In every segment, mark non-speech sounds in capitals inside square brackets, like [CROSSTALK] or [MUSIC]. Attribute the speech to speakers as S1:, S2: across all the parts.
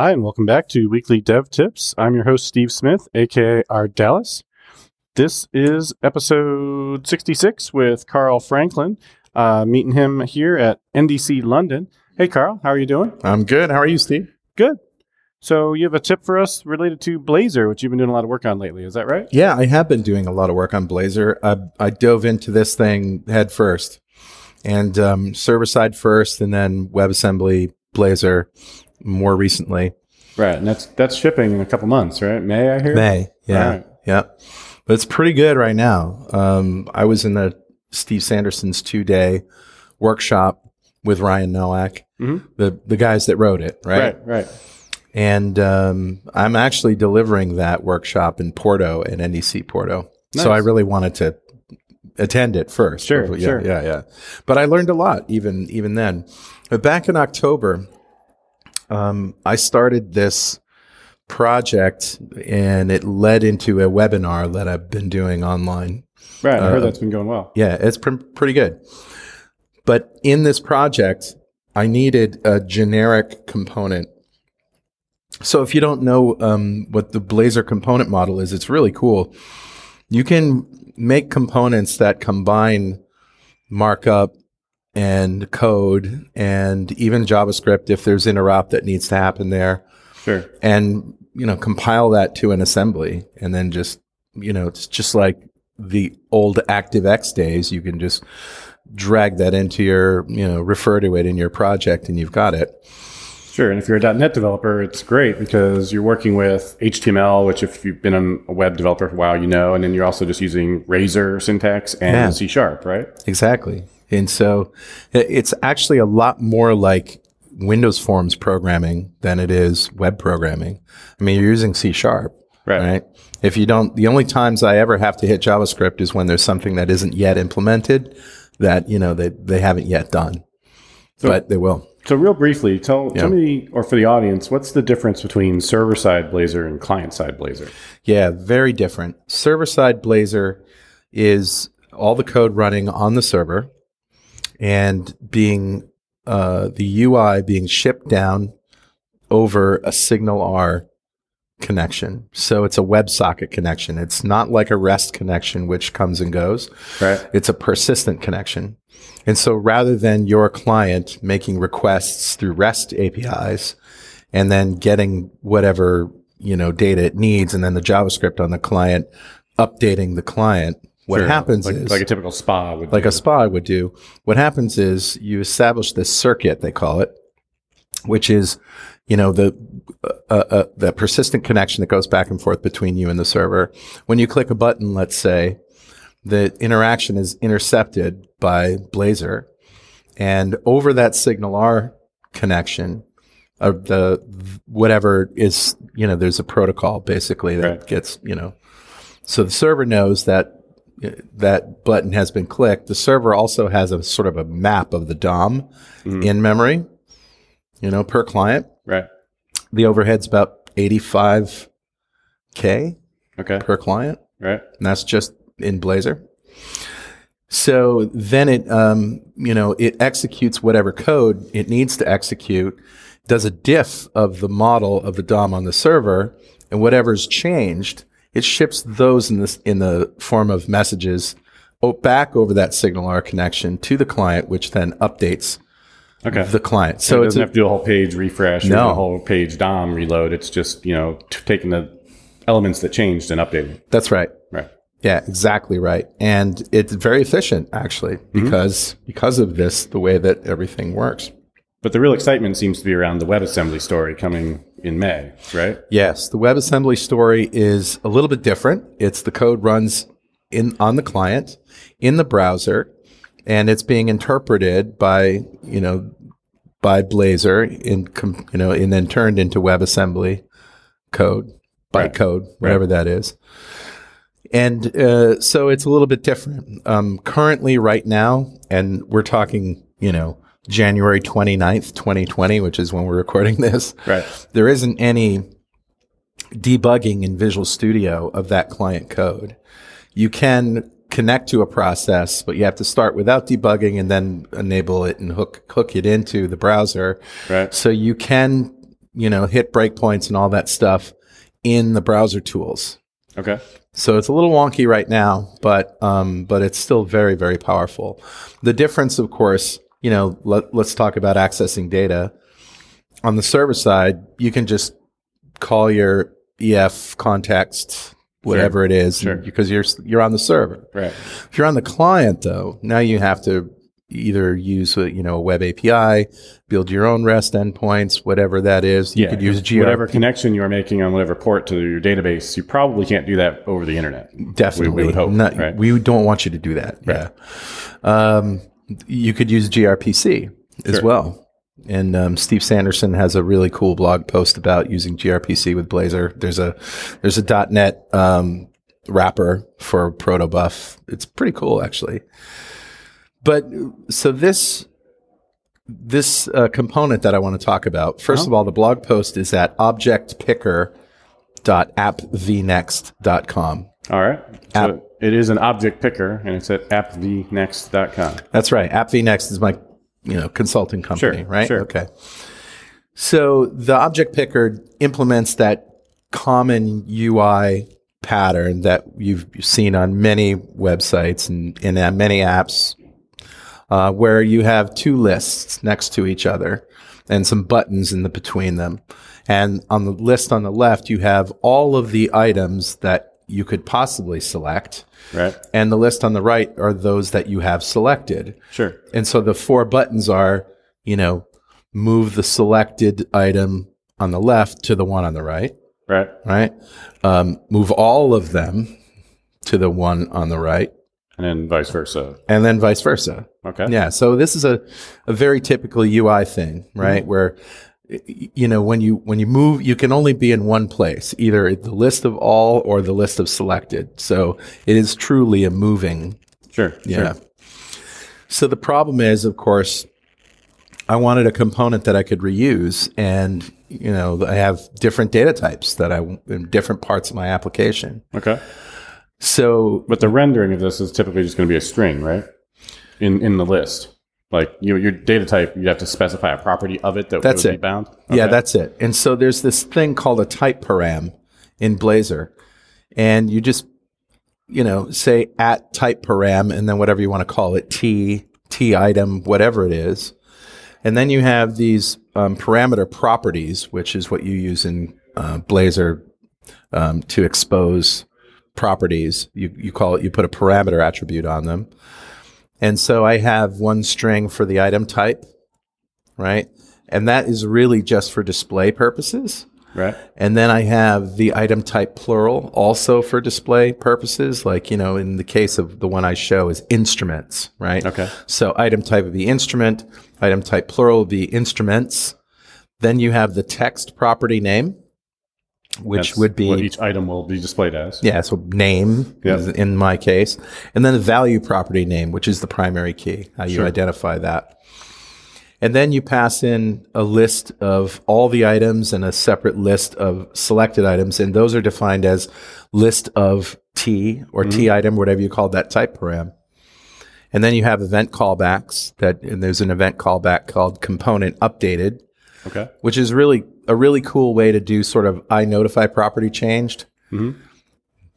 S1: Hi, and welcome back to Weekly Dev Tips. I'm your host, Steve Smith, aka Ardalis. This is episode 66 with Carl Franklin. Uh, meeting him here at NDC London. Hey, Carl, how are you doing?
S2: I'm good. How are you, Steve?
S1: Good. So, you have a tip for us related to Blazor, which you've been doing a lot of work on lately. Is that right?
S2: Yeah, I have been doing a lot of work on Blazor. I, I dove into this thing head first and um, server side first, and then WebAssembly, Blazor more recently.
S1: Right, and that's that's shipping in a couple months, right? May I hear?
S2: May, yeah,
S1: Right.
S2: yeah. But it's pretty good right now. Um, I was in the Steve Sanderson's two day workshop with Ryan Nowak,
S1: Mhm.
S2: the the guys that wrote it, right?
S1: right, right.
S2: And um, I'm actually delivering that workshop in Porto at NDC Porto. So I really wanted to attend it first.
S1: Sure,
S2: yeah,
S1: sure.
S2: yeah, yeah. But I learned a lot even even then. But back in October, um, I started this project, and it led into a webinar that I've been doing online.
S1: Right, I heard
S2: Uh,
S1: that's been going well.
S2: Yeah, it's pr- pretty good. But in this project, I needed a generic component. So if you don't know um, what the Blazor component model is, it's really cool. You can make components that combine markup and code and even JavaScript if there's interop that needs to happen there
S1: Sure.
S2: and you know compile that to an assembly and then just you know it's just like the old ActiveX days you can just drag that into your you know refer to it in your project and you've got it
S1: Sure. And if you're a .NET developer, it's great because you're working with HTML, which if you've been a web developer for a while, you know, and then you're also just using Razor syntax and
S2: Yeah.
S1: C Sharp, right?
S2: exactly and so it's actually a lot more like Windows Forms programming than it is web programming I mean you're using C sharp
S1: Right.
S2: right? If you don't, the only times I ever have to hit JavaScript is when there's something that isn't yet implemented that, you know, they, they haven't yet done, but they will.
S1: So, real briefly, tell,
S2: Yeah.
S1: tell me, or for the audience, what's the difference between server side Blazor and client side Blazor?
S2: Yeah, very different. Server side Blazor is all the code running on the server and being, uh, the UI being shipped down over a SignalR connection. So it's a WebSocket connection. It's not like a REST connection, which comes and goes.
S1: Right.
S2: It's a persistent connection. And so rather than your client making requests through REST APIs and then getting whatever, you know, data it needs and then the JavaScript on the client updating the client, what
S1: Sure.
S2: happens
S1: like,
S2: is
S1: like a typical spa would
S2: like
S1: do.
S2: a SPA would do. What happens is you establish this circuit, they call it, which is, you know, the uh, uh, the persistent connection that goes back and forth between you and the server. When you click a button, let's say, the interaction is intercepted by Blazor, and over that SignalR connection, of the whatever is, you know, there's a protocol basically that
S1: Right.
S2: gets, you know, so the server knows that uh, that button has been clicked. The server also has a sort of a map of the DOM
S1: Mhm.
S2: in memory, you know, per client.
S1: Right.
S2: The overhead's about 85K
S1: Okay.
S2: per client,
S1: Right.
S2: and that's just in Blazor. So then it, um, you know, it executes whatever code it needs to execute, does a diff of the model of the DOM on the server, and whatever's changed, it ships those in this in the form of messages back over that SignalR connection to the client, which then updates
S1: Okay.
S2: the client.
S1: so
S2: So
S1: it doesn't have to do a whole page refresh or a whole page DOM reload. It's just, you know, t- taking the elements that changed and updating.
S2: that's right.
S1: Right.
S2: Yeah, exactly right. And it's very efficient actually
S1: Mm-hmm.
S2: because because of this the way that everything works.
S1: But the real excitement seems to be around the WebAssembly story coming in May, right?
S2: Yes, the WebAssembly story is a little bit different. It's the code runs in on the client in the browser and it's being interpreted by, you know, by Blazor in you know and then turned into WebAssembly code,
S1: Right.
S2: bytecode, whatever that is. And uh, so it's a little bit different. Um, currently, right now, and we're talking, you know, January 29th, 2020, which is when we're recording this,
S1: Right.
S2: there isn't any debugging in Visual Studio of that client code. You can connect to a process, but you have to start without debugging and then enable it and hook hook it into the browser.
S1: Right.
S2: So you can you know, hit breakpoints and all that stuff in the browser tools.
S1: Okay.
S2: So it's a little wonky right now, but um, but it's still very very powerful. The difference, of course, you know, let, let's talk about accessing data. On the server side, you can just call your EF context, whatever it is,
S1: Sure.
S2: because you're you're on the server.
S1: Right.
S2: If you're on the client, though, now you have to either use a, you know a web API, build your own REST endpoints, whatever that is. You could use GRPC.
S1: whatever connection you are making on whatever port to your database. You probably can't do that over the internet.
S2: Definitely.
S1: We- we would hope,
S2: Not-
S1: right?
S2: We don't want you to do that. Yeah. Um, you could use gRPC as
S1: Sure.
S2: well. And um, Steve Sanderson has a really cool blog post about using gRPC with Blazor. There's a there's a .NET um, wrapper for Protobuf. It's pretty cool, actually. But so this this uh, component that I want to talk about. 1st of all, the blog post is at objectpicker.appvnext.com.
S1: All right. So it is an object picker, and it's at appvnext.com.
S2: That's right. AppVNext is my, you know, consulting company,
S1: Sure,
S2: right?
S1: sure.
S2: Okay. So the object picker implements that common UI pattern that you've seen on many websites and in many apps, uh, where you have two lists next to each other and some buttons in the between them. And on the list on the left, you have all of the items that you could possibly select.
S1: Right.
S2: And the list on the right are those that you have selected.
S1: Sure.
S2: And so the four buttons are, you know, move the selected item on the left to the one on the right,
S1: Right.
S2: right? Um, move all of them to the one on the right,
S1: And then vice versa.
S2: and then vice versa.
S1: Okay.
S2: Yeah. So this is a, a very typical UI thing, right? Mm-hmm. Where you know when you when you move, you can only be in one place, either the list of all or the list of selected. So it is truly a moving
S1: Sure.
S2: Yeah.
S1: Sure.
S2: So the problem is, of course, I wanted a component that I could reuse, and you know, I have different data types that I in different parts of my application.
S1: Okay.
S2: So
S1: But the rendering of this is typically just going to be a string, right? In in the list. Like you, your data type, you have to specify a property of it that
S2: That's
S1: would be
S2: it.
S1: bound.
S2: yeah, that's it. And so there's this thing called a type param in Blazor, and you just you know say at type param, and then whatever you want to call it, t t item, whatever it is. And then you have these um, parameter properties, which is what you use in uh, Blazor um, to expose properties. You, you call it, you put a parameter attribute on them. And so I have one string for the item type, right? And that is really just for display purposes.
S1: right.
S2: And then I have the item type plural also for display purposes. Like, you know, in the case of the one I show is instruments, right?
S1: Okay.
S2: So item type would be instrument, item type plural would be instruments. Then you have the text property name, which
S1: That's
S2: would be
S1: what each item will be displayed as.
S2: yeah, so name
S1: Yep.
S2: is in my case, and then the value property name, which is the primary key, how you identify that. And then you pass in a list of all the items and a separate list of selected items, and those are defined as list of T or
S1: Mm-hmm.
S2: T item, whatever you call that type param. And then you have event callbacks that, and there's an event callback called component updated,
S1: Okay.
S2: which is really a really cool way to do sort of I notify property changed.
S1: Mhm.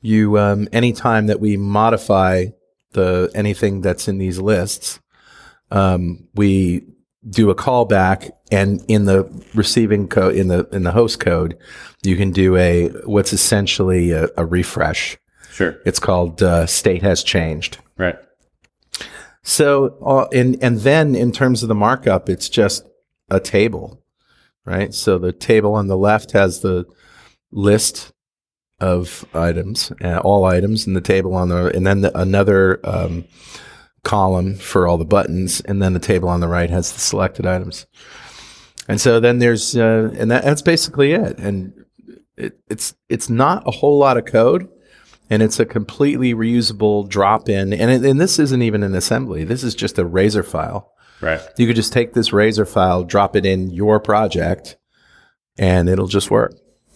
S2: You um, anytime that we modify the anything that's in these lists, um, we do a callback, and in the receiving code in the in the host code, you can do a what's essentially a, a refresh.
S1: Sure.
S2: It's called uh, state has changed.
S1: Right.
S2: So, uh, and and then in terms of the markup, it's just a table, right? So the table on the left has the list of items, uh, all items, and the table on the, and then the, another um, column for all the buttons, and then the table on the right has the selected items. And so then there's, uh, and that, that's basically it. And it, it's it's not a whole lot of code and it's a completely reusable drop in. And, and this isn't even an assembly. This is just a razor file.
S1: Right.
S2: You could just take this razor file, drop it in your project, and it'll just work.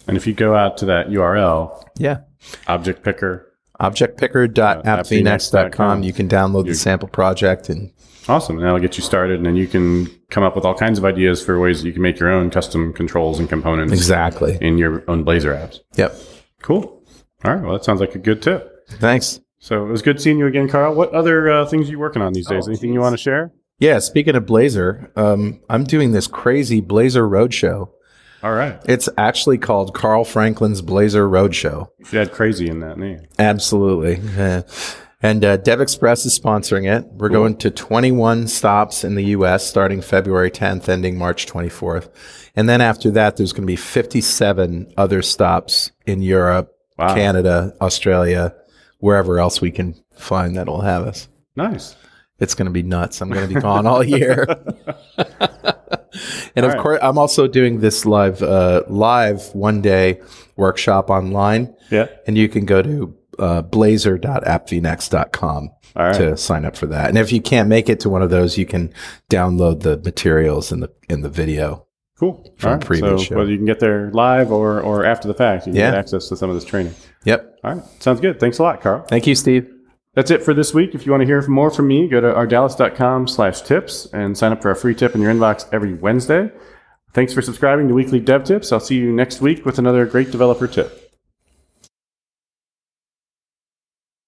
S1: And if you go out to that URL,
S2: Yeah.
S1: object picker,
S2: objectpicker.appvnext.com. You can download the sample project and
S1: Awesome. And that'll get you started, and then you can come up with all kinds of ideas for ways that you can make your own custom controls and components
S2: exactly.
S1: in your own Blazor apps.
S2: Yep.
S1: Cool. All right. Well, that sounds like a good tip.
S2: Thanks.
S1: So it was good seeing you again, Carl. What other uh, things are you working on these days?
S2: Oh,
S1: Anything
S2: geez.
S1: you want to share?
S2: Yeah. Speaking of Blazor, um, I'm doing this crazy Blazor Roadshow.
S1: All right.
S2: It's actually called Carl Franklin's Blazor Roadshow.
S1: You add crazy in that name.
S2: Absolutely. Yeah. And uh, Dev Express is sponsoring it. We're going to 21 stops in the U.S. starting February 10th, ending March 24th. And then after that, there's going to be 57 other stops in Europe,
S1: Wow.
S2: Canada, Australia, wherever else we can find that'll have us.
S1: Nice.
S2: It's going to be nuts. I'm going to be gone all year. [LAUGHS] and of
S1: right.
S2: course, I'm also doing this live, uh, live one day workshop online.
S1: Yeah.
S2: And you can go to uh, blazor.appvnext.com
S1: All right.
S2: to sign up for that. And if you can't make it to one of those, you can download the materials in the in the video.
S1: Cool.
S2: From
S1: All right.
S2: previous
S1: so
S2: show.
S1: whether you can get there live or, or after the fact, you can
S2: Yeah.
S1: get access to some of this training.
S2: Yep.
S1: All right. Sounds good. Thanks a lot, Carl.
S2: Thank you, Steve.
S1: That's it for this week. If you want to hear more from me, go to ardalis.com slash tips and sign up for a free tip in your inbox every Wednesday. Thanks for subscribing to Weekly Dev Tips. I'll see you next week with another great developer tip.